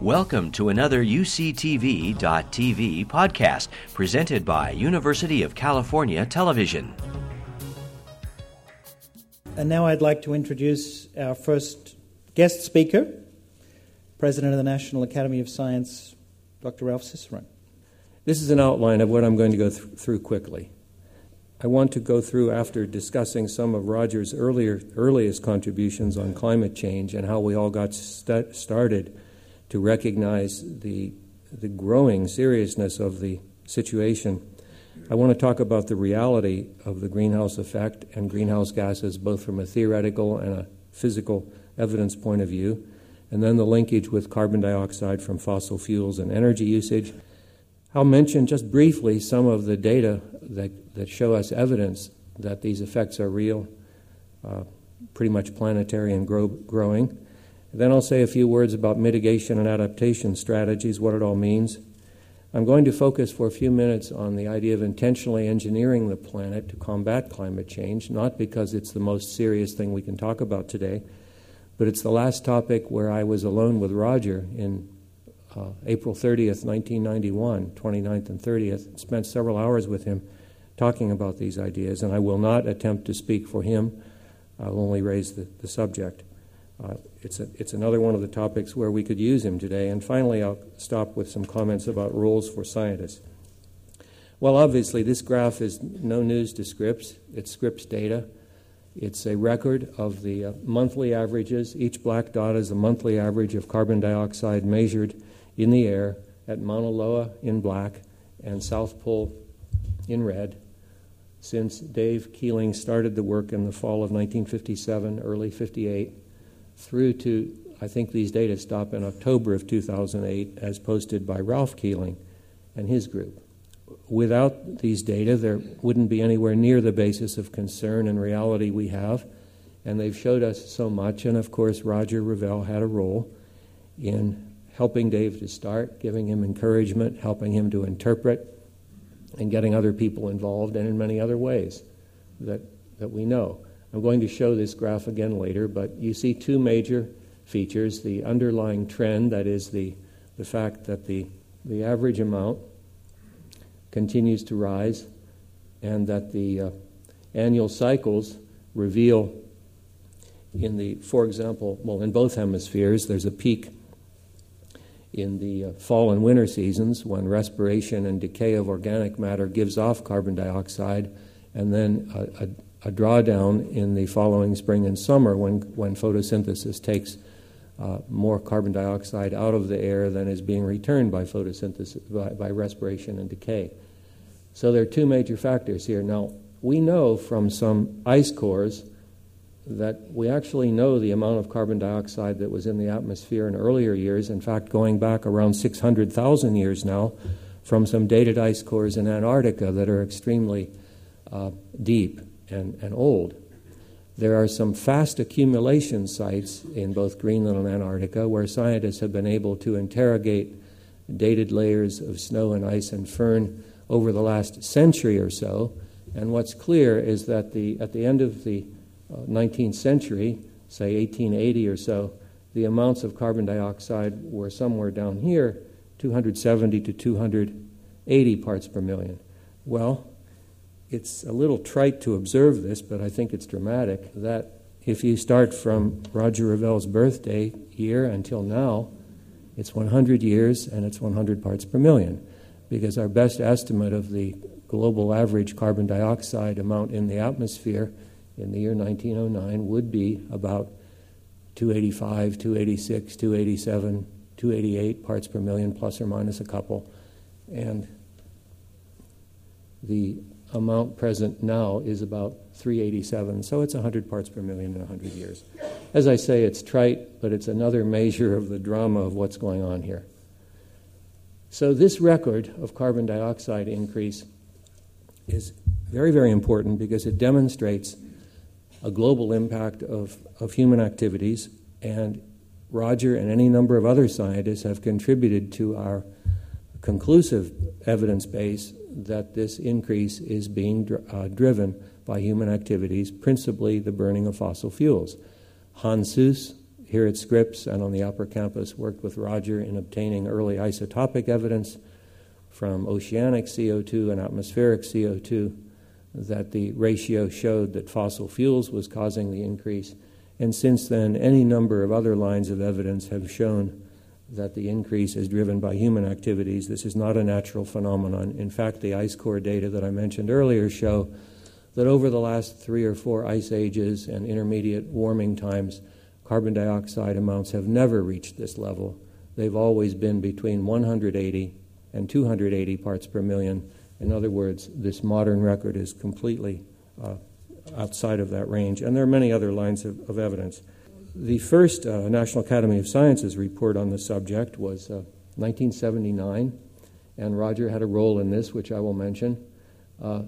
Welcome to another UCTV.tv podcast presented by University of California Television. And now I'd like to introduce our first guest speaker, President of the National Academy of Science, Dr. Ralph Cicerone. This is an outline of what I'm going to go th- through quickly. I want to go through after discussing some of Roger's earlier, earliest contributions on climate change and how we all got st- started to recognize the, the growing seriousness of the situation. I want to talk about the reality of the greenhouse effect and greenhouse gases, both from a theoretical and a physical evidence point of view, and then the linkage with carbon dioxide from fossil fuels and energy usage. I'll mention just briefly some of the data that, that show us evidence that these effects are real, uh, pretty much planetary and grow, growing. Then I'll say a few words about mitigation and adaptation strategies, what it all means. I'm going to focus for a few minutes on the idea of intentionally engineering the planet to combat climate change, not because it's the most serious thing we can talk about today, but it's the last topic where I was alone with Roger in uh, April 30th, 1991, 29th and 30th, spent several hours with him talking about these ideas, and I will not attempt to speak for him. I'll only raise the, the subject. Uh, it's, a, it's another one of the topics where we could use him today. And finally, I'll stop with some comments about rules for scientists. Well, obviously, this graph is no news to Scripps, it's Scripps data. It's a record of the uh, monthly averages. Each black dot is a monthly average of carbon dioxide measured in the air at Mauna Loa in black and South Pole in red since Dave Keeling started the work in the fall of 1957, early 58, through to, I think these data stop in October of 2008, as posted by Ralph Keeling and his group. Without these data, there wouldn't be anywhere near the basis of concern and reality we have, and they've showed us so much. And of course, Roger Revelle had a role in helping Dave to start, giving him encouragement, helping him to interpret, and getting other people involved, and in many other ways that, that we know. I'm going to show this graph again later, but you see two major features the underlying trend, that is, the, the fact that the, the average amount continues to rise, and that the uh, annual cycles reveal in the, for example, well, in both hemispheres, there's a peak in the uh, fall and winter seasons when respiration and decay of organic matter gives off carbon dioxide, and then a, a, a drawdown in the following spring and summer when, when photosynthesis takes uh, more carbon dioxide out of the air than is being returned by photosynthesis, by, by respiration and decay. So there are two major factors here. Now, we know from some ice cores that we actually know the amount of carbon dioxide that was in the atmosphere in earlier years. In fact, going back around 600,000 years now, from some dated ice cores in Antarctica that are extremely uh, deep and, and old. There are some fast accumulation sites in both Greenland and Antarctica where scientists have been able to interrogate dated layers of snow and ice and firn over the last century or so. And what's clear is that the, at the end of the 19th uh, century, say 1880 or so, the amounts of carbon dioxide were somewhere down here, 270 to 280 parts per million. Well, it's a little trite to observe this, but I think it's dramatic that if you start from Roger Revelle's birthday year until now, it's 100 years and it's 100 parts per million. Because our best estimate of the global average carbon dioxide amount in the atmosphere in the year 1909 would be about 285, 286, 287, 288 parts per million, plus or minus a couple. And the amount present now is about 387, so it's 100 parts per million in 100 years. As I say, it's trite, but it's another measure of the drama of what's going on here. So, this record of carbon dioxide increase is very, very important because it demonstrates a global impact of, of human activities, and Roger and any number of other scientists have contributed to our conclusive evidence base that this increase is being dr- uh, driven by human activities, principally the burning of fossil fuels. Hans Suess here at Scripps and on the upper campus worked with Roger in obtaining early isotopic evidence from oceanic CO2 and atmospheric CO2 that the ratio showed that fossil fuels was causing the increase. And since then, any number of other lines of evidence have shown that the increase is driven by human activities. This is not a natural phenomenon. In fact, the ice core data that I mentioned earlier show that over the last three or four ice ages and intermediate warming times, carbon dioxide amounts have never reached this level. They've always been between 180 and 280 parts per million. In other words, this modern record is completely uh, outside of that range. And there are many other lines of, of evidence. The first uh, National Academy of Sciences report on the subject was uh, 1979, and Roger had a role in this, which I will mention. Uh,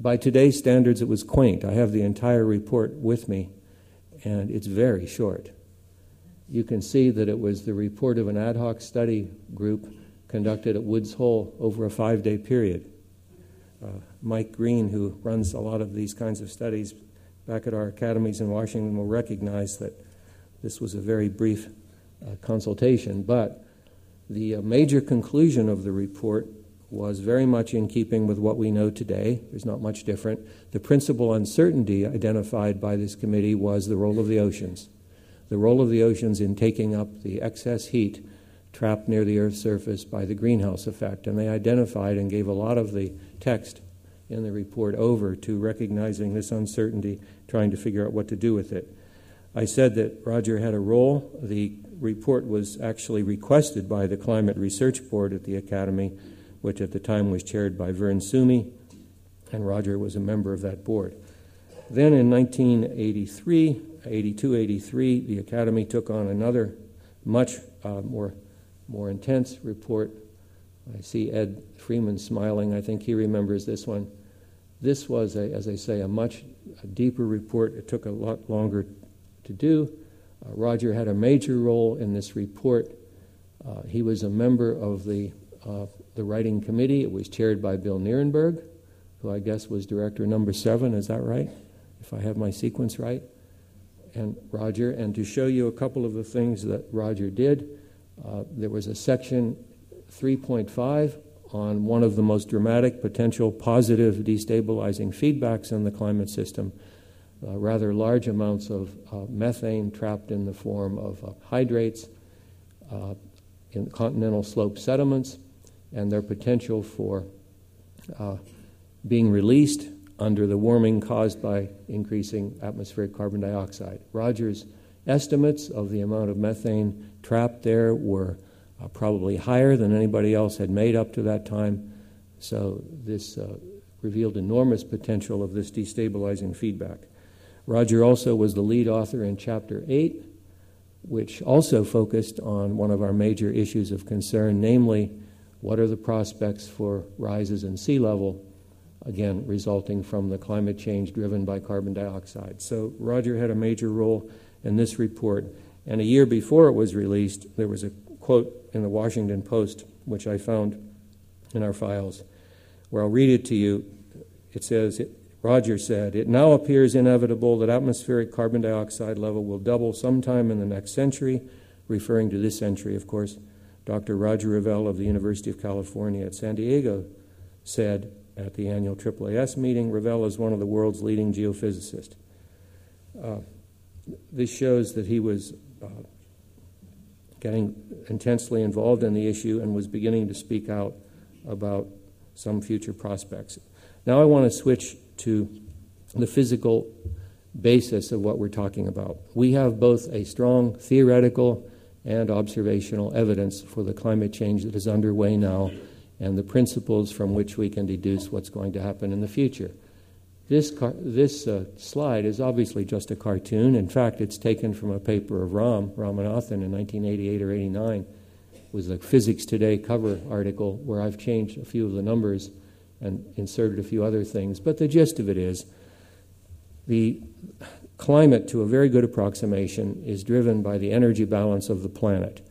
by today's standards, it was quaint. I have the entire report with me, and it's very short. You can see that it was the report of an ad hoc study group conducted at Woods Hole over a five day period. Uh, Mike Green, who runs a lot of these kinds of studies back at our academies in Washington, will recognize that this was a very brief uh, consultation. But the uh, major conclusion of the report was very much in keeping with what we know today. There's not much different. The principal uncertainty identified by this committee was the role of the oceans. The role of the oceans in taking up the excess heat trapped near the Earth's surface by the greenhouse effect. And they identified and gave a lot of the text in the report over to recognizing this uncertainty, trying to figure out what to do with it. I said that Roger had a role. The report was actually requested by the Climate Research Board at the Academy which at the time was chaired by Vern Suomi, and Roger was a member of that board. Then in 1983, 82 83, the Academy took on another much uh, more, more intense report. I see Ed Frieman smiling. I think he remembers this one. This was, a, as I say, a much deeper report. It took a lot longer to do. Uh, Roger had a major role in this report. Uh, he was a member of the uh, the writing committee. It was chaired by Bill Nierenberg, who I guess was director number seven. Is that right? If I have my sequence right. And Roger. And to show you a couple of the things that Roger did, uh, there was a section 3.5 on one of the most dramatic potential positive destabilizing feedbacks in the climate system. Uh, rather large amounts of uh, methane trapped in the form of uh, hydrates uh, in continental slope sediments and their potential for uh, being released under the warming caused by increasing atmospheric carbon dioxide. Rogers' estimates of the amount of methane trapped there were uh, probably higher than anybody else had made up to that time. So this revealed enormous potential of this destabilizing feedback. Roger also was the lead author in Chapter 8, which also focused on one of our major issues of concern, namely what are the prospects for rises in sea level, again, resulting from the climate change driven by carbon dioxide? So Roger had a major role in this report. And a year before it was released, there was a quote in the Washington Post, which I found in our files, where I'll read it to you. It says, Roger said, It now appears inevitable that atmospheric carbon dioxide level will double sometime in the next century, referring to this century, of course. Dr. Roger Revelle of the University of California at San Diego said at the annual AAAS meeting Revelle is one of the world's leading geophysicists. Uh, this shows that he was uh, getting intensely involved in the issue and was beginning to speak out about some future prospects. Now I want to switch to the physical basis of what we're talking about. We have both a strong theoretical and observational evidence for the climate change that is underway now and the principles from which we can deduce what's going to happen in the future. This, car- this uh, slide is obviously just a cartoon. In fact, it's taken from a paper of Ram, Ramanathan, in 1988 or 89. It was a Physics Today cover article where I've changed a few of the numbers and inserted a few other things. But the gist of it is the, climate, to a very good approximation, is driven by the energy balance of the planet.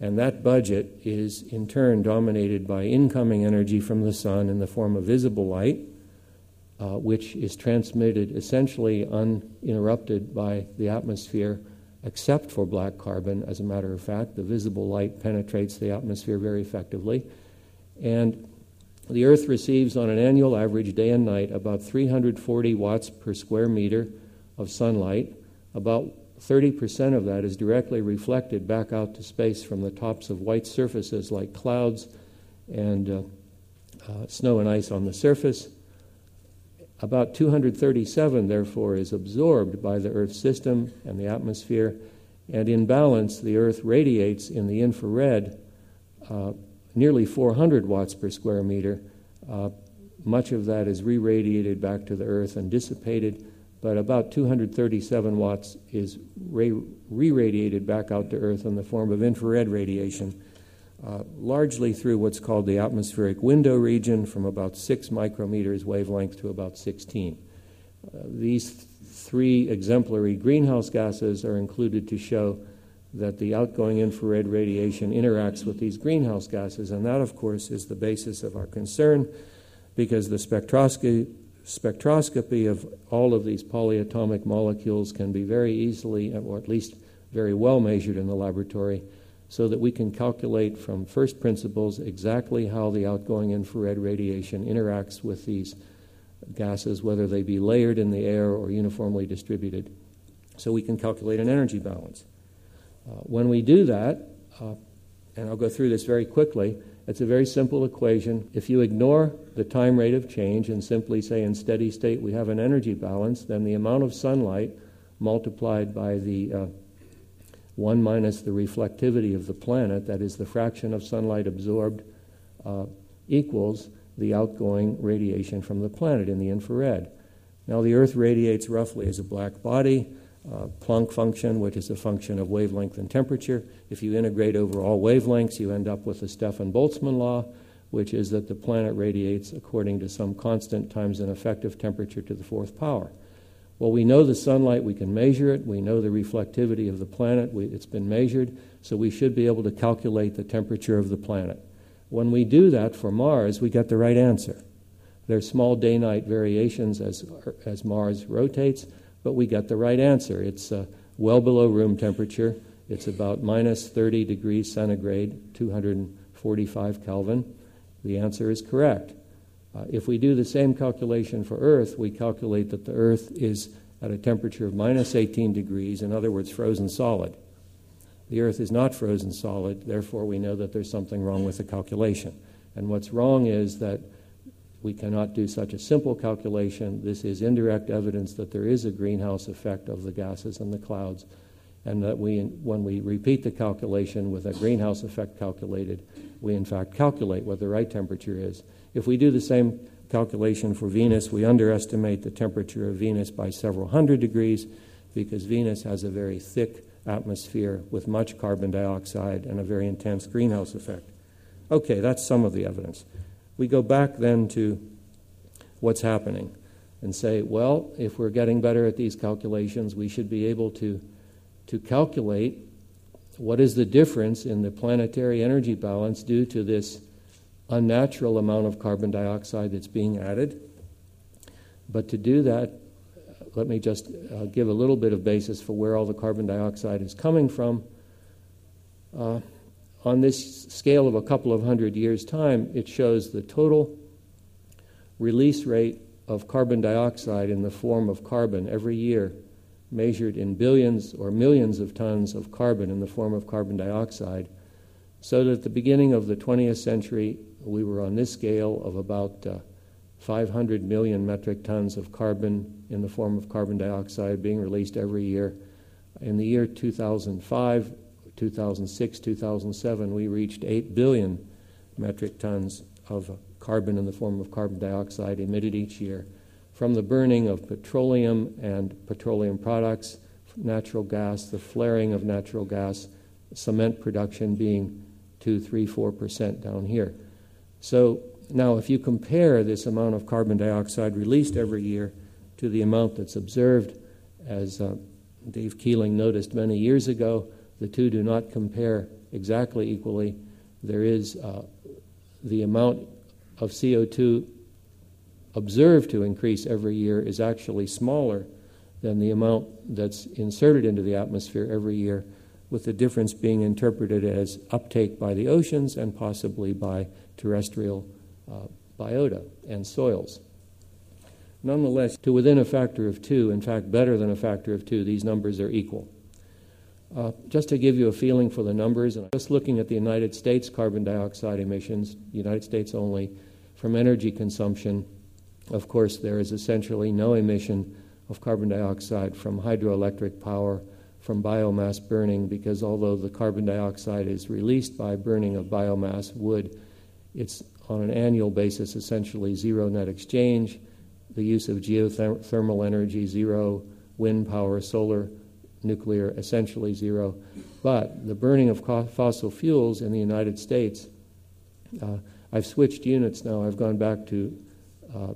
And that budget is in turn dominated by incoming energy from the sun in the form of visible light, uh, which is transmitted essentially uninterrupted by the atmosphere except for black carbon. As a matter of fact, the visible light penetrates the atmosphere very effectively. And the Earth receives, on an annual average, day and night, about 340 watts per square meter of sunlight. About 30% of that is directly reflected back out to space from the tops of white surfaces like clouds and uh, uh, snow and ice on the surface. About 237, therefore, is absorbed by the Earth system and the atmosphere, and in balance, the Earth radiates in the infrared uh, nearly 400 watts per square meter. Uh, much of that is re radiated back to the Earth and dissipated, but about 237 watts is re radiated back out to Earth in the form of infrared radiation, uh, largely through what's called the atmospheric window region from about 6 micrometers wavelength to about 16. Uh, these th- three exemplary greenhouse gases are included to show that the outgoing infrared radiation interacts with these greenhouse gases, and that, of course, is the basis of our concern because the spectroscopy, spectroscopy of all of these polyatomic molecules can be very easily, or at least very well measured in the laboratory, so that we can calculate from first principles exactly how the outgoing infrared radiation interacts with these gases, whether they be layered in the air or uniformly distributed. So we can calculate an energy balance. Uh, when we do that, uh, and I'll go through this very quickly, it's a very simple equation. If you ignore the time rate of change and simply say in steady state we have an energy balance, then the amount of sunlight multiplied by the uh, 1 minus the reflectivity of the planet, that is the fraction of sunlight absorbed, uh, equals the outgoing radiation from the planet in the infrared. Now, the Earth radiates roughly as a black body uh, Planck function, which is a function of wavelength and temperature. If you integrate over all wavelengths, you end up with the Stefan Boltzmann law, which is that the planet radiates according to some constant times an effective temperature to the fourth power. Well, we know the sunlight, we can measure it, we know the reflectivity of the planet, we, it's been measured, so we should be able to calculate the temperature of the planet. When we do that for Mars, we get the right answer. There's small day night variations as, as Mars rotates, but we got the right answer. It's uh, well below room temperature. It's about minus 30 degrees centigrade, 245 Kelvin. The answer is correct. Uh, if we do the same calculation for Earth, we calculate that the Earth is at a temperature of minus 18 degrees, in other words, frozen solid. The Earth is not frozen solid, therefore, we know that there's something wrong with the calculation. And what's wrong is that we cannot do such a simple calculation. This is indirect evidence that there is a greenhouse effect of the gases and the clouds, and that we, when we repeat the calculation with a greenhouse effect calculated, we in fact calculate what the right temperature is. If we do the same calculation for Venus, we underestimate the temperature of Venus by several hundred degrees because Venus has a very thick atmosphere with much carbon dioxide and a very intense greenhouse effect. Okay, that's some of the evidence we go back then to what's happening and say, well, if we're getting better at these calculations, we should be able to, to calculate what is the difference in the planetary energy balance due to this unnatural amount of carbon dioxide that's being added. But to do that, let me just uh, give a little bit of basis for where all the carbon dioxide is coming from. Uh, on this scale of a couple of hundred years' time, it shows the total release rate of carbon dioxide in the form of carbon every year, measured in billions or millions of tons of carbon in the form of carbon dioxide. So that at the beginning of the 20th century, we were on this scale of about uh, 500 million metric tons of carbon in the form of carbon dioxide being released every year. In the year 2005, 2006, 2007, we reached 8 billion metric tons of carbon in the form of carbon dioxide emitted each year from the burning of petroleum and petroleum products, natural gas, the flaring of natural gas, cement production being 2, 3, 4% down here. So now, if you compare this amount of carbon dioxide released every year to the amount that's observed, as uh, Dave Keeling noticed many years ago, the two do not compare exactly equally. There is uh, the amount of CO2 observed to increase every year is actually smaller than the amount that's inserted into the atmosphere every year, with the difference being interpreted as uptake by the oceans and possibly by terrestrial uh, biota and soils. Nonetheless, to within a factor of two, in fact, better than a factor of two, these numbers are equal. Uh, just to give you a feeling for the numbers, and just looking at the United States carbon dioxide emissions, United States only, from energy consumption, of course, there is essentially no emission of carbon dioxide from hydroelectric power, from biomass burning, because although the carbon dioxide is released by burning of biomass, wood, it's on an annual basis essentially zero net exchange. The use of geothermal energy, zero, wind power, solar nuclear essentially zero. But the burning of fossil fuels in the United States, uh, I've switched units now. I've gone back to uh,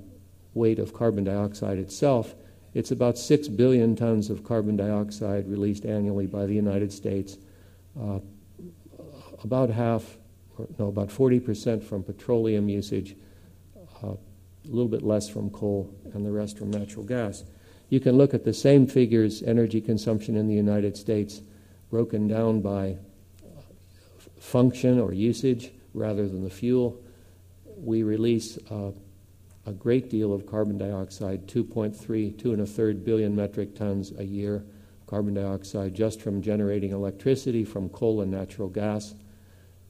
weight of carbon dioxide itself. It's about 6 billion tons of carbon dioxide released annually by the United States. Uh, about half, or no, about 40% from petroleum usage, uh, a little bit less from coal, and the rest from natural gas you can look at the same figures, energy consumption in the United States, broken down by function or usage rather than the fuel. We release uh, a great deal of carbon dioxide 2.3, two and a third billion metric tons a year, carbon dioxide just from generating electricity from coal and natural gas.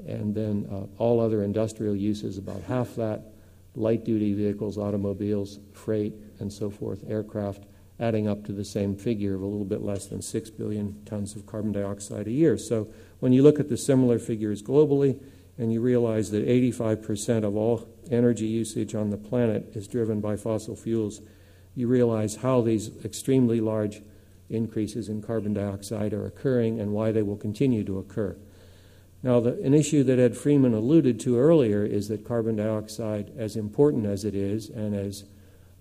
And then uh, all other industrial uses, about half that light duty vehicles, automobiles, freight, and so forth, aircraft adding up to the same figure of a little bit less than 6 billion tons of carbon dioxide a year. So when you look at the similar figures globally and you realize that 85% of all energy usage on the planet is driven by fossil fuels, you realize how these extremely large increases in carbon dioxide are occurring and why they will continue to occur. Now, the, an issue that Ed Frieman alluded to earlier is that carbon dioxide, as important as it is and as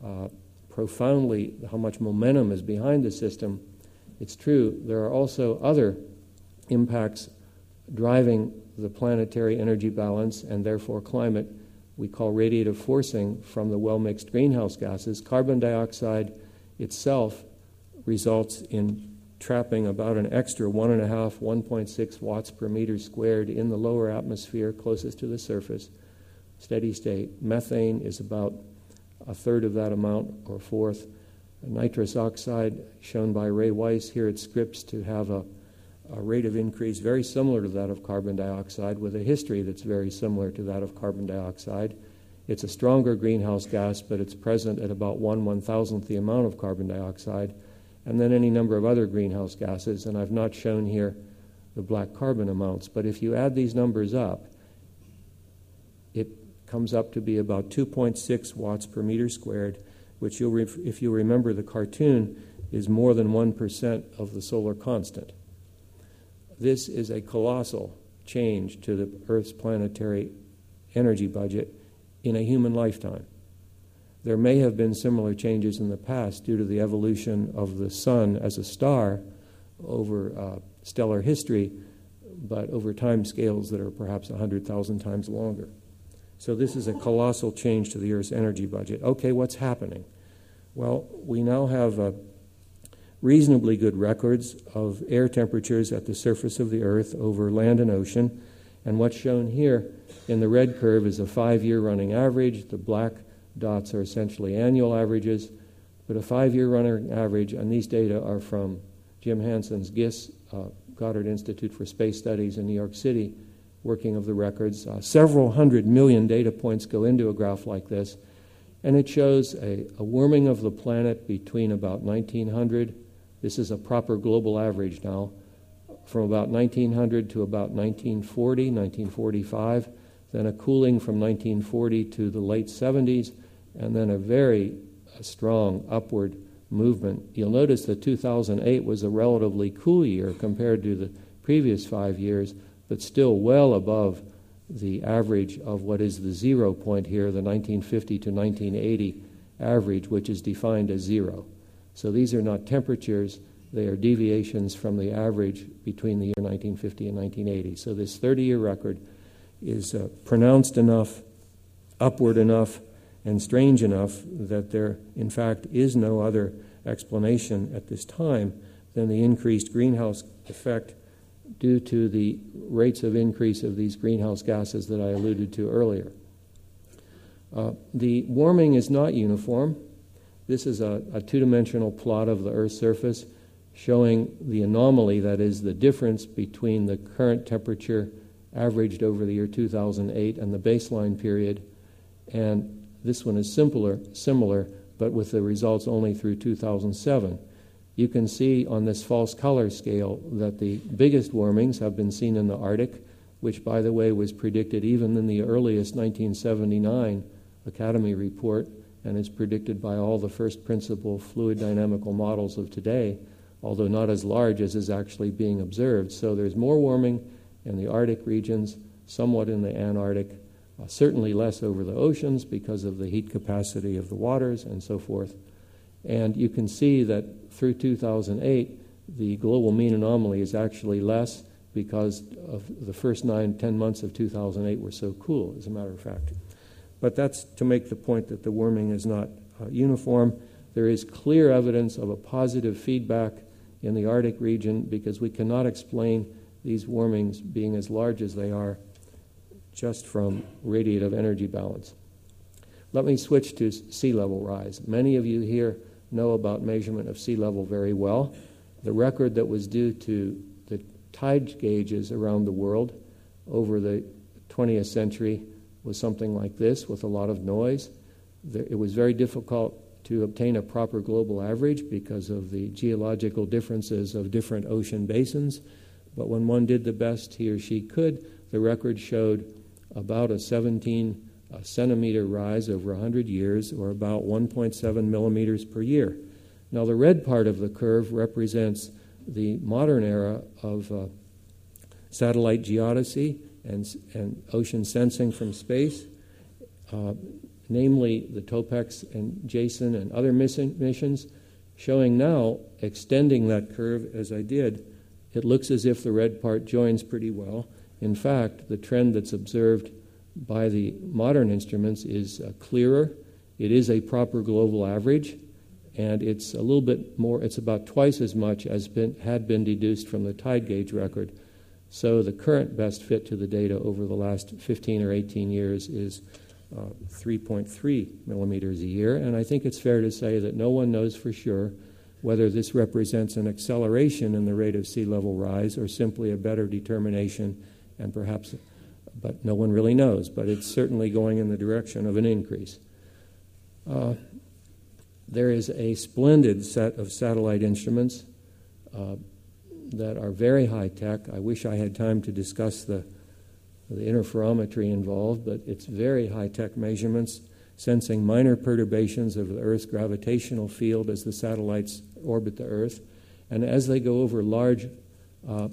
uh, profoundly how much momentum is behind the system, it's true there are also other impacts driving the planetary energy balance and therefore climate we call radiative forcing from the well mixed greenhouse gases. Carbon dioxide itself results in trapping about an extra 1.5, 1.6 watts per meter squared in the lower atmosphere closest to the surface, steady state. Methane is about a third of that amount or a fourth. Nitrous oxide, shown by Ray Weiss here at Scripps to have a, a rate of increase very similar to that of carbon dioxide, with a history that's very similar to that of carbon dioxide. It's a stronger greenhouse gas, but it's present at about one one thousandth the amount of carbon dioxide, and then any number of other greenhouse gases. And I've not shown here the black carbon amounts, but if you add these numbers up, comes up to be about 2.6 watts per meter squared, which, you'll if you remember the cartoon, is more than 1% of the solar constant. This is a colossal change to the Earth's planetary energy budget in a human lifetime. There may have been similar changes in the past due to the evolution of the sun as a star over uh, stellar history, but over time scales that are perhaps 100,000 times longer. So this is a colossal change to the Earth's energy budget. Okay, what's happening? Well, we now have uh, reasonably good records of air temperatures at the surface of the Earth over land and ocean. And what's shown here in the red curve is a five year running average. The black dots are essentially annual averages. But a five year running average, and these data are from Jim Hansen's GISS, uh, Goddard Institute for Space Studies in New York City, working of the records. Uh, several hundred million data points go into a graph like this, and it shows a, a warming of the planet between about 1900. This is a proper global average now, from about 1900 to about 1940, 1945, then a cooling from 1940 to the late 70s, and then a very strong upward movement. You'll notice that 2008 was a relatively cool year compared to the previous five years but still well above the average of what is the zero point here, the 1950 to 1980 average, which is defined as zero. So these are not temperatures, they are deviations from the average between the year 1950 and 1980. So this 30 year record is uh, pronounced enough, upward enough, and strange enough that there, in fact, is no other explanation at this time than the increased greenhouse effect due to the rates of increase of these greenhouse gases that I alluded to earlier. Uh, the warming is not uniform. This is a, a two dimensional plot of the Earth's surface showing the anomaly, that is, the difference between the current temperature averaged over the year 2008 and the baseline period. And this one is simpler, similar, but with the results only through 2007. You can see on this false color scale that the biggest warmings have been seen in the Arctic, which, by the way, was predicted even in the earliest 1979 Academy report and is predicted by all the first principle fluid dynamical models of today, although not as large as is actually being observed. So there's more warming in the Arctic regions, somewhat in the Antarctic, uh, certainly less over the oceans because of the heat capacity of the waters and so forth. And you can see that through 2008, the global mean anomaly is actually less because of the first nine, ten months of 2008 were so cool, as a matter of fact. But that's to make the point that the warming is not uh, uniform. There is clear evidence of a positive feedback in the Arctic region because we cannot explain these warmings being as large as they are just from radiative energy balance. Let me switch to sea level rise. Many of you here know about measurement of sea level very well. The record that was due to the tide gauges around the world over the 20th century was something like this with a lot of noise. It was very difficult to obtain a proper global average because of the geological differences of different ocean basins. But when one did the best he or she could, the record showed about a 17 uh, centimeter rise over 100 years, or about 1.7 millimeters per year. Now, the red part of the curve represents the modern era of uh, satellite geodesy and, and ocean sensing from space, uh, namely the TOPEX and JASON and other missions, showing now, extending that curve as I did, it looks as if the red part joins pretty well. In fact, the trend that's observed by the modern instruments is uh, clearer. It is a proper global average, and it's a little bit more, it's about twice as much as been, had been deduced from the tide gauge record. So the current best fit to the data over the last 15 or 18 years is uh, 3.3 millimeters a year, and I think it's fair to say that no one knows for sure whether this represents an acceleration in the rate of sea level rise or simply a better determination and perhaps but no one really knows but it's certainly going in the direction of an increase uh, there is a splendid set of satellite instruments uh, that are very high tech i wish i had time to discuss the the interferometry involved but it's very high tech measurements sensing minor perturbations of the Earth's gravitational field as the satellites orbit the Earth. And as they go over large uh,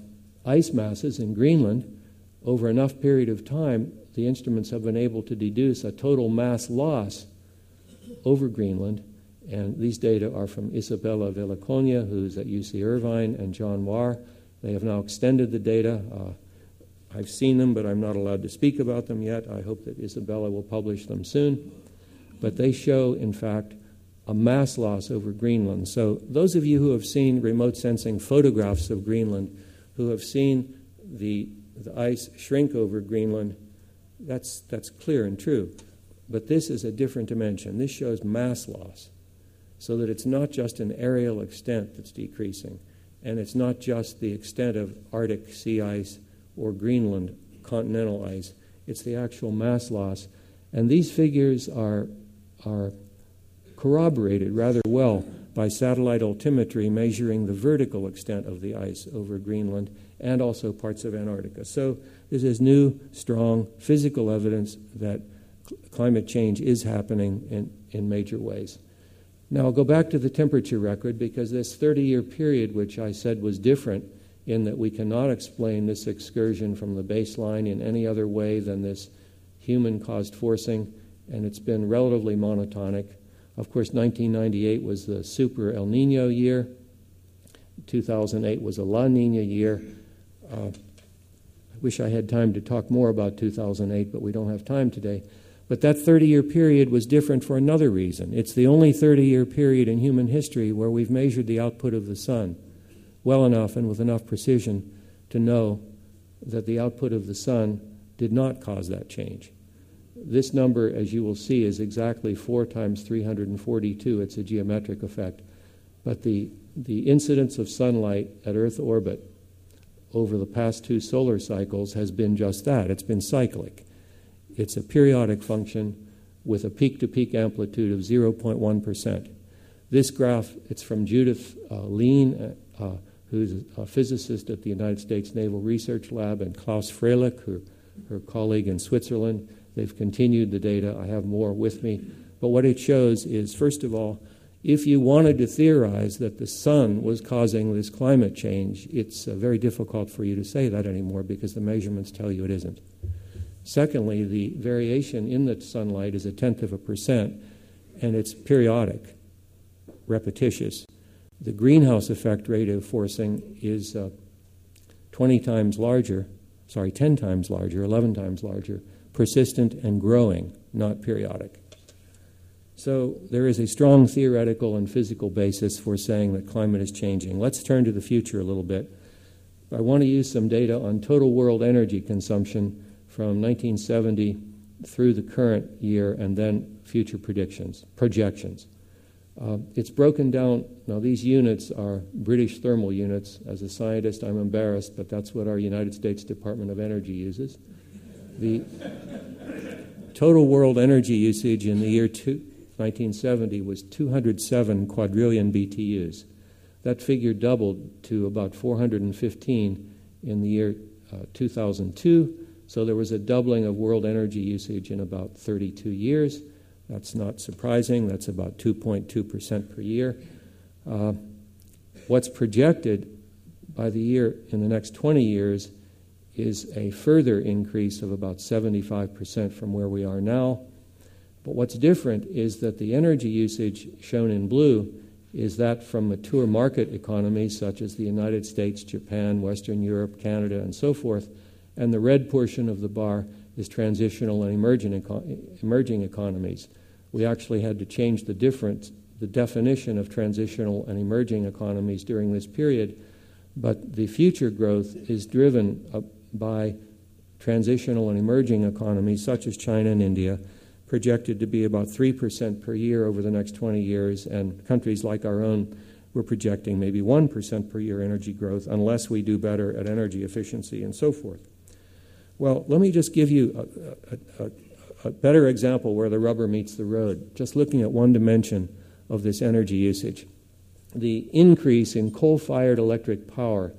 ice masses in Greenland, over enough period of time, the instruments have been able to deduce a total mass loss over Greenland. And these data are from Isabella Velicogna, who's at UC Irvine, and John Wahr. They have now extended the data. Uh, I've seen them, but I'm not allowed to speak about them yet. I hope that Isabella will publish them soon but they show, in fact, a mass loss over Greenland. So, those of you who have seen remote sensing photographs of Greenland, who have seen the, the ice shrink over Greenland, that's, that's clear and true. But this is a different dimension. This shows mass loss, so that it's not just an areal extent that's decreasing, and it's not just the extent of Arctic sea ice or Greenland continental ice, it's the actual mass loss. And these figures are are corroborated rather well by satellite altimetry measuring the vertical extent of the ice over Greenland and also parts of Antarctica. So, this is new, strong physical evidence that cl- climate change is happening in, in major ways. Now, I'll go back to the temperature record because this 30 year period, which I said was different in that we cannot explain this excursion from the baseline in any other way than this human caused forcing and it's been relatively monotonic. Of course, 1998 was the super El Nino year. 2008 was a La Nina year. Uh, I wish I had time to talk more about 2008, but we don't have time today. But that 30 year period was different for another reason. It's the only 30 year period in human history where we've measured the output of the sun well enough and with enough precision to know that the output of the sun did not cause that change. This number, as you will see, is exactly 4 times 342. It's a geometric effect. But the, the incidence of sunlight at Earth orbit over the past two solar cycles has been just that it's been cyclic. It's a periodic function with a peak to peak amplitude of 0.1%. This graph, it's from Judith uh, Lean, uh, uh, who's a physicist at the United States Naval Research Lab, and Klaus Fröhlich, her, her colleague in Switzerland. They've continued the data. I have more with me. But what it shows is, first of all, if you wanted to theorize that the sun was causing this climate change, it's uh, very difficult for you to say that anymore because the measurements tell you it isn't. Secondly, the variation in the sunlight is a tenth of a percent, and it's periodic, repetitious. The greenhouse effect rate of forcing is uh, 20 times larger, sorry, 10 times larger, 11 times larger, persistent and growing, not periodic. So there is a strong theoretical and physical basis for saying that climate is changing. Let's turn to the future a little bit. I want to use some data on total world energy consumption from 1970 through the current year and then future predictions, projections. Uh, it's broken down. Now, these units are British thermal units. As a scientist, I'm embarrassed, but that's what our United States Department of Energy uses. The total world energy usage in the year two, 1970 was 207 quadrillion BTUs. That figure doubled to about 415 in the year uh, 2002 so there was a doubling of world energy usage in about 32 years. That's not surprising. That's about 2.2% per year. Uh, what's projected by the year in the next 20 years is a further increase of about 75% from where we are now. But what's different is that the energy usage shown in blue is that from mature market economies such as the United States, Japan, Western Europe, Canada, and so forth and the red portion of the bar is transitional and emerging, emerging economies. We actually had to change the difference, the definition of transitional and emerging economies during this period, but the future growth is driven by transitional and emerging economies such as China and India, projected to be about 3% per year over the next 20 years, and countries like our own we're projecting maybe 1% per year energy growth unless we do better at energy efficiency and so forth. Well, let me just give you a, a, a, better example where the rubber meets the road, just looking at one dimension of this energy usage. The increase in coal fired electric power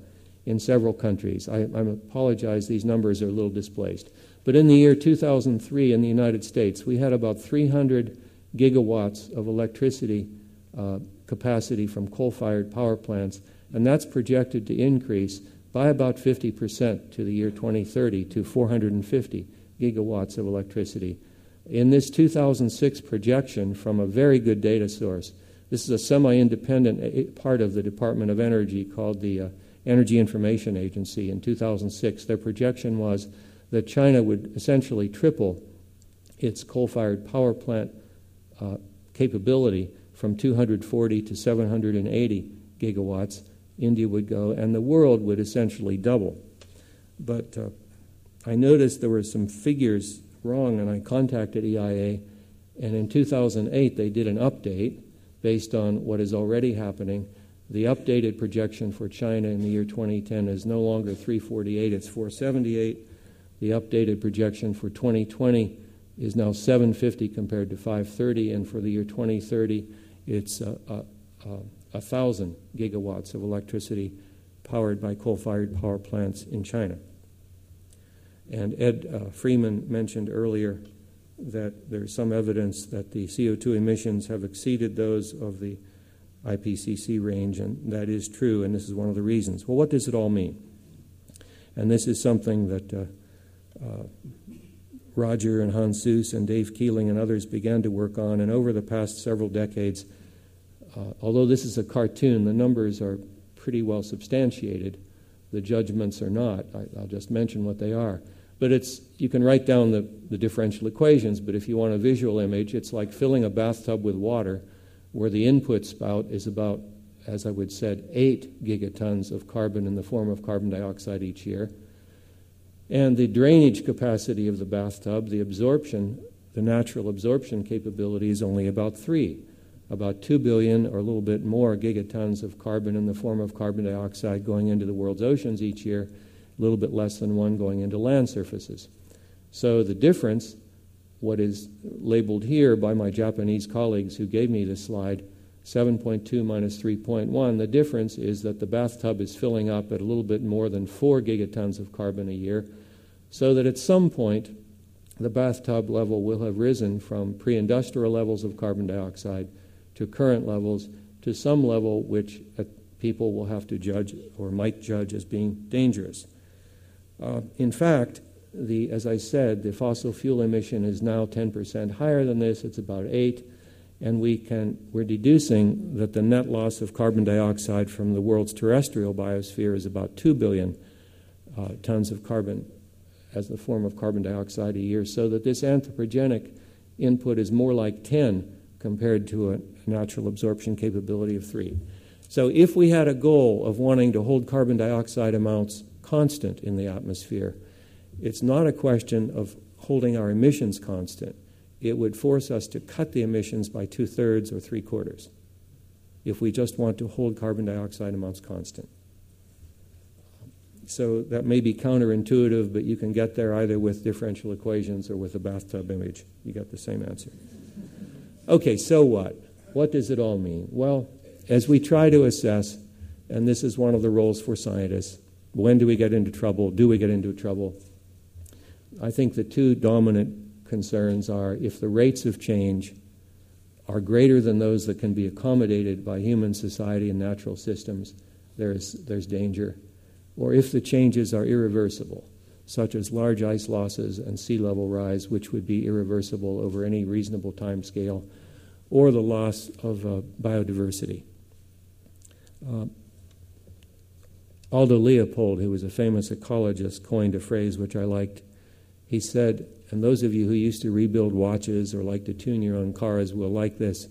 in several countries. I, I, apologize, these numbers are a little displaced. But in the year 2003 in the United States, we had about 300 gigawatts of electricity uh, capacity from coal fired power plants, and that's projected to increase by about 50% to the year 2030 to 450 gigawatts of electricity. In this 2006 projection from a very good data source, this is a semi independent part of the Department of Energy called the uh, Energy Information Agency in 2006. Their projection was that China would essentially triple its coal fired power plant uh, capability from 240 to 780 gigawatts India would go, and the world would essentially double. But uh, I noticed there were some figures wrong, and I contacted EIA, and in 2008 they did an update based on what is already happening. The updated projection for China in the year 2010 is no longer 348, it's 478. The updated projection for 2020 is now 750 compared to 530, and for the year 2030, it's uh, uh, uh 1,000 gigawatts of electricity powered by coal fired power plants in China. And Ed uh, Frieman mentioned earlier that there's some evidence that the CO2 emissions have exceeded those of the IPCC range, and that is true, and this is one of the reasons. Well, what does it all mean? And this is something that uh, uh, Roger and Hans Suess and Dave Keeling and others began to work on, and over the past several decades, uh, although this is a cartoon, the numbers are pretty well substantiated. The judgments are not. I, will just mention what they are. But it's, you can write down the, the differential equations, but if you want a visual image, it's like filling a bathtub with water where the input spout is about, as I would said, 8 gigatons of carbon in the form of carbon dioxide each year. And the drainage capacity of the bathtub, the absorption, the natural absorption capability is only about 3 about 2 billion or a little bit more gigatons of carbon in the form of carbon dioxide going into the world's oceans each year, a little bit less than one going into land surfaces. So the difference, what is labeled here by my Japanese colleagues who gave me this slide, 7.2 minus 3.1, the difference is that the bathtub is filling up at a little bit more than 4 gigatons of carbon a year, so that at some point the bathtub level will have risen from pre industrial levels of carbon dioxide to current levels to some level which uh, people will have to judge or might judge as being dangerous. Uh, in fact, the, as I said, the fossil fuel emission is now 10% higher than this. It's about 8 and we can, we're deducing that the net loss of carbon dioxide from the world's terrestrial biosphere is about 2 billion uh, tons of carbon as the form of carbon dioxide a year, so that this anthropogenic input is more like 10 compared to a natural absorption capability of 3. So, if we had a goal of wanting to hold carbon dioxide amounts constant in the atmosphere, it's not a question of holding our emissions constant. It would force us to cut the emissions by two thirds or three quarters if we just want to hold carbon dioxide amounts constant. So that may be counterintuitive, but you can get there either with differential equations or with a bathtub image. You get the same answer. Okay, so what? What does it all mean? Well, as we try to assess, and this is one of the roles for scientists, when do we get into trouble? Do we get into trouble? I think the two dominant concerns are if the rates of change are greater than those that can be accommodated by human society and natural systems, there's, there's danger. Or if the changes are irreversible, such as large ice losses and sea level rise, which would be irreversible over any reasonable time scale, or the loss of uh, biodiversity. Uh, Aldo Leopold, who was a famous ecologist, coined a phrase which I liked. He said, and those of you who used to rebuild watches or like to tune your own cars will like this.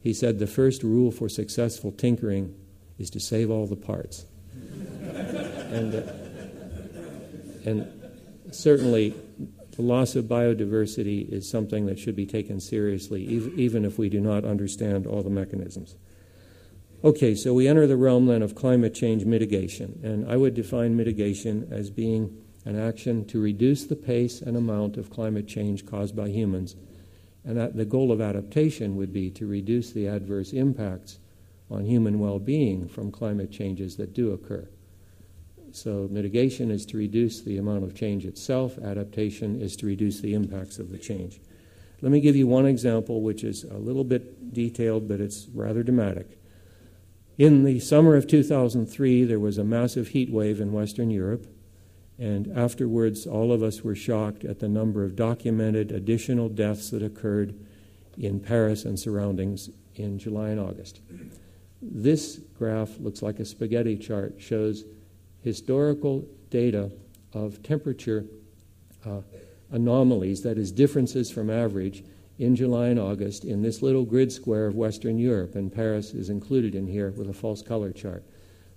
He said, the first rule for successful tinkering is to save all the parts. And, uh, and certainly, the loss of biodiversity is something that should be taken seriously, even if we do not understand all the mechanisms. Okay, so we enter the realm then of climate change mitigation, and I would define mitigation as being an action to reduce the pace and amount of climate change caused by humans. And the goal of adaptation would be to reduce the adverse impacts on human well being from climate changes that do occur. So, mitigation is to reduce the amount of change itself, adaptation is to reduce the impacts of the change. Let me give you one example which is a little bit detailed, but it's rather dramatic. In the summer of 2003, there was a massive heat wave in Western Europe, and afterwards, all of us were shocked at the number of documented additional deaths that occurred in Paris and surroundings in July and August. This graph looks like a spaghetti chart, shows historical data of temperature uh, anomalies, that is, differences from average, in July and August in this little grid square of Western Europe, and Paris is included in here with a false color chart.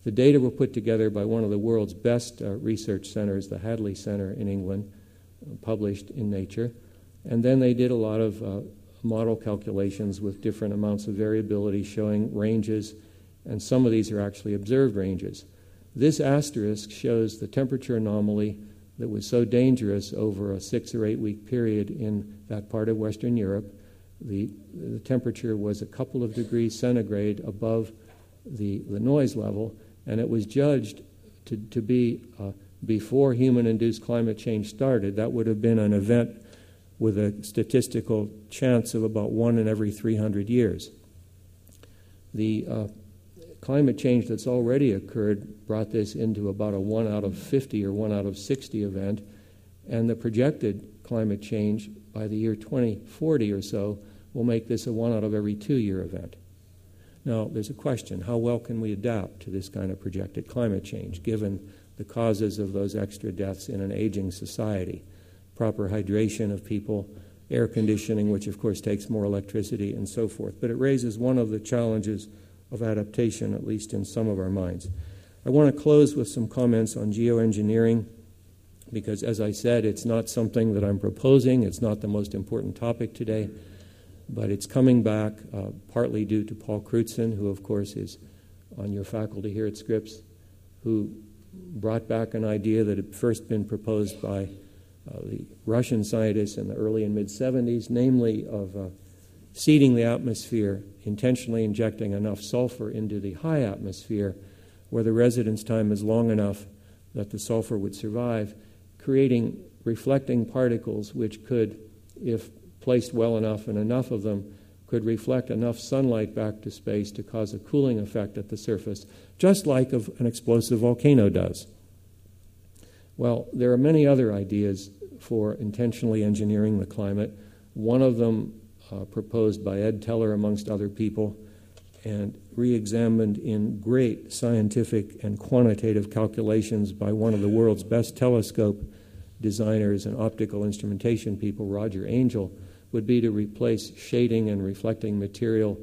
The data were put together by one of the world's best uh, research centers, the Hadley Center in England, uh, published in Nature. And then they did a lot of uh, model calculations with different amounts of variability showing ranges, and some of these are actually observed ranges. This asterisk shows the temperature anomaly that was so dangerous over a six or eight week period in that part of Western Europe. The, the temperature was a couple of degrees centigrade above the, the noise level, and it was judged to, to be uh, before human induced climate change started. That would have been an event with a statistical chance of about one in every 300 years. The uh, climate change that's already occurred brought this into about a 1 out of 50 or 1 out of 60 event, and the projected climate change by the year 2040 or so will make this a 1 out of every 2 year event. Now, there's a question how well can we adapt to this kind of projected climate change given the causes of those extra deaths in an aging society. Proper hydration of people, air conditioning, which of course takes more electricity, and so forth. But it raises one of the challenges of adaptation, at least in some of our minds. I want to close with some comments on geoengineering because, as I said, it's not something that I'm proposing, it's not the most important topic today, but it's coming back uh, partly due to Paul Crutzen, who, of course, is on your faculty here at Scripps, who brought back an idea that had first been proposed by uh, the Russian scientists in the early and mid 70s, namely of uh, seeding the atmosphere, intentionally injecting enough sulfur into the high atmosphere where the residence time is long enough that the sulfur would survive, creating reflecting particles which could, if placed well enough and enough of them, could reflect enough sunlight back to space to cause a cooling effect at the surface, just like an explosive volcano does. Well, there are many other ideas for intentionally engineering the climate. One of them, uh, proposed by Ed Teller, amongst other people, and re examined in great scientific and quantitative calculations by one of the world's best telescope designers and optical instrumentation people, Roger Angel, would be to replace shading and reflecting material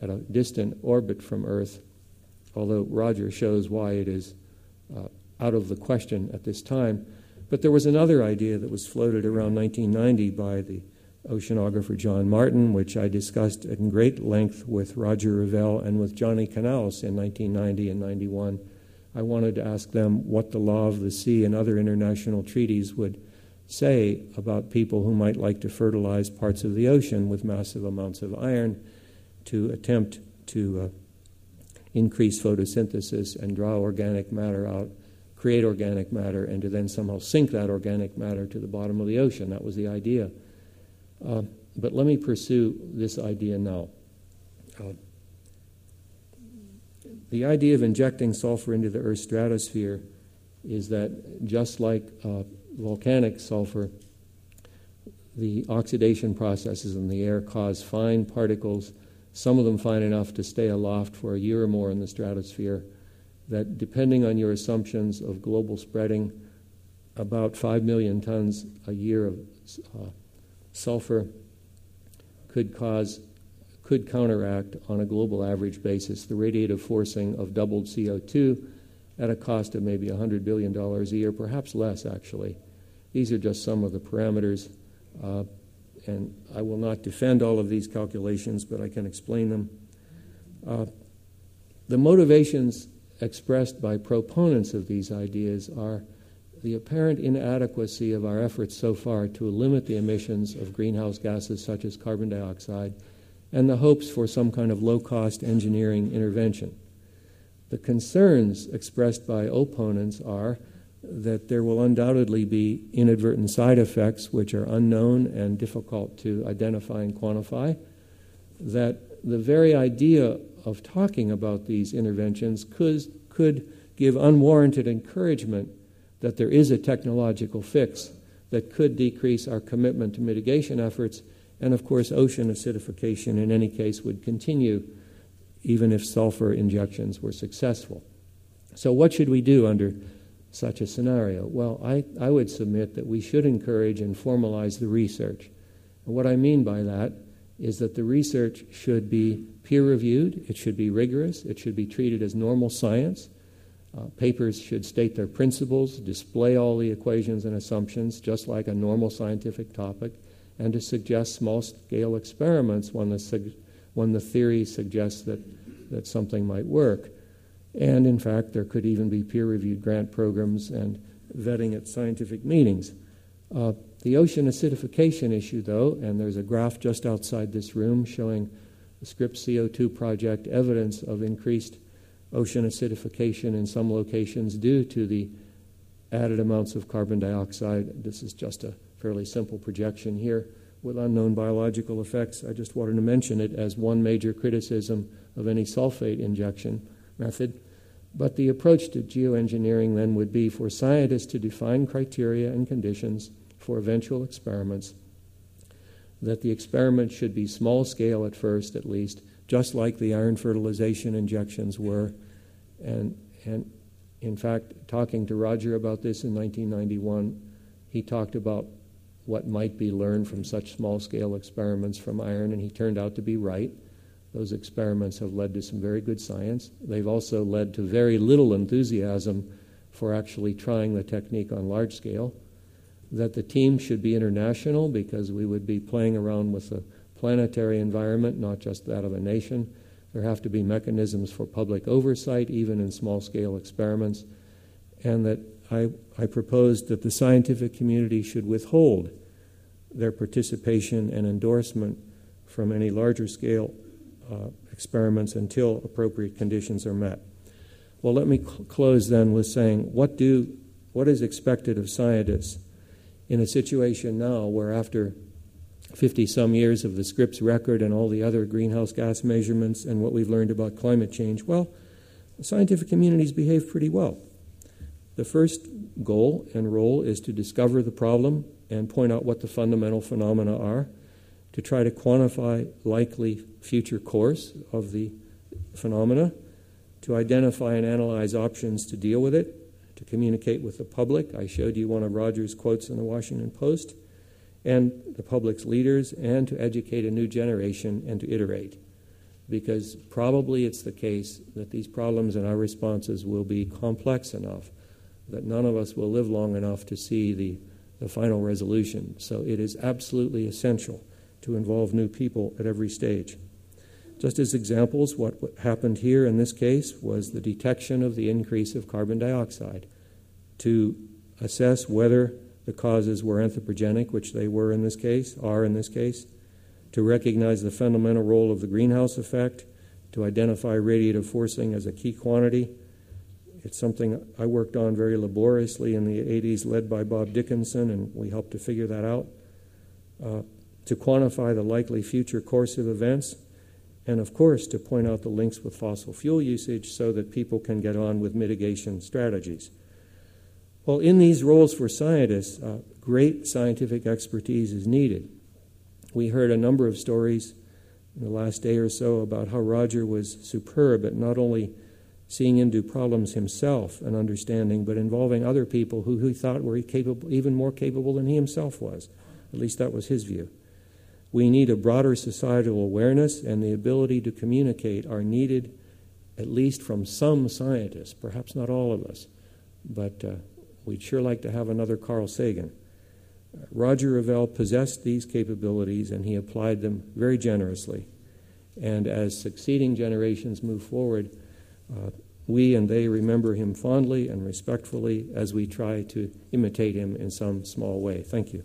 at a distant orbit from Earth, although Roger shows why it is uh, out of the question at this time. But there was another idea that was floated around 1990 by the oceanographer John Martin, which I discussed in great length with Roger Revelle and with Johnny Canals in 1990 and 91. I wanted to ask them what the law of the sea and other international treaties would say about people who might like to fertilize parts of the ocean with massive amounts of iron to attempt to uh, increase photosynthesis and draw organic matter out, create organic matter, and to then somehow sink that organic matter to the bottom of the ocean. That was the idea. Uh, but let me pursue this idea now. Uh, the idea of injecting sulfur into the Earth's stratosphere is that just like uh, volcanic sulfur, the oxidation processes in the air cause fine particles, some of them fine enough to stay aloft for a year or more in the stratosphere, that depending on your assumptions of global spreading, about 5 million tons a year of uh, sulfur could cause could counteract on a global average basis the radiative forcing of doubled CO2 at a cost of maybe $100 billion a year, perhaps less actually. These are just some of the parameters, uh, and I will not defend all of these calculations, but I can explain them. Uh, the motivations expressed by proponents of these ideas are the apparent inadequacy of our efforts so far to limit the emissions of greenhouse gases such as carbon dioxide and the hopes for some kind of low cost engineering intervention. The concerns expressed by opponents are that there will undoubtedly be inadvertent side effects which are unknown and difficult to identify and quantify, that the very idea of talking about these interventions could, could give unwarranted encouragement that there is a technological fix that could decrease our commitment to mitigation efforts. And of course, ocean acidification in any case would continue even if sulfur injections were successful. So, what should we do under such a scenario? Well, I, I would submit that we should encourage and formalize the research. And what I mean by that is that the research should be peer reviewed, it should be rigorous, it should be treated as normal science, uh, papers should state their principles, display all the equations and assumptions, just like a normal scientific topic, and to suggest small scale experiments when the, su- when the theory suggests that, that something might work. And in fact, there could even be peer reviewed grant programs and vetting at scientific meetings. Uh, the ocean acidification issue, though, and there's a graph just outside this room showing the Scripps CO2 project evidence of increased ocean acidification in some locations due to the added amounts of carbon dioxide. This is just a fairly simple projection here with unknown biological effects. I just wanted to mention it as one major criticism of any sulfate injection method. But the approach to geoengineering then would be for scientists to define criteria and conditions for eventual experiments, that the experiment should be small scale at first, at least, just like the iron fertilization injections were, and, and in fact, talking to Roger about this in 1991, he talked about what might be learned from such small scale experiments from iron, and he turned out to be right. Those experiments have led to some very good science. They've also led to very little enthusiasm for actually trying the technique on large scale. That the team should be international because we would be playing around with a planetary environment, not just that of a nation. There have to be mechanisms for public oversight, even in small scale experiments. And that I, I proposed that the scientific community should withhold their participation and endorsement from any larger scale uh, experiments until appropriate conditions are met. Well, let me cl- close then with saying what do what is expected of scientists in a situation now where after 50 some years of the Scripps record and all the other greenhouse gas measurements and what we've learned about climate change, well, the scientific communities behave pretty well. The first goal and role is to discover the problem and point out what the fundamental phenomena are, to try to quantify likely future course of the phenomena, to identify and analyze options to deal with it, to communicate with the public. I showed you one of Roger's quotes in the Washington Post, and the public's leaders, and to educate a new generation and to iterate. Because probably it's the case that these problems and our responses will be complex enough that none of us will live long enough to see the, the final resolution. So it is absolutely essential to involve new people at every stage. Just as examples, what happened here in this case was the detection of the increase of carbon dioxide to assess whether the causes were anthropogenic, which they were in this case, are in this case, to recognize the fundamental role of the greenhouse effect, to identify radiative forcing as a key quantity, it's something I worked on very laboriously in the 80s, led by Bob Dickinson, and we helped to figure that out. Uh, to quantify the likely future course of events, and of course, to point out the links with fossil fuel usage so that people can get on with mitigation strategies. Well, in these roles for scientists, uh, great scientific expertise is needed. We heard a number of stories in the last day or so about how Roger was superb at not only seeing into problems himself and understanding, but involving other people who he thought were capable, even more capable than he himself was. At least that was his view. We need a broader societal awareness, and the ability to communicate are needed, at least from some scientists, perhaps not all of us, but uh, we'd sure like to have another Carl Sagan. Roger Revelle possessed these capabilities, and he applied them very generously. And as succeeding generations move forward, uh, we and they remember him fondly and respectfully as we try to imitate him in some small way. Thank you.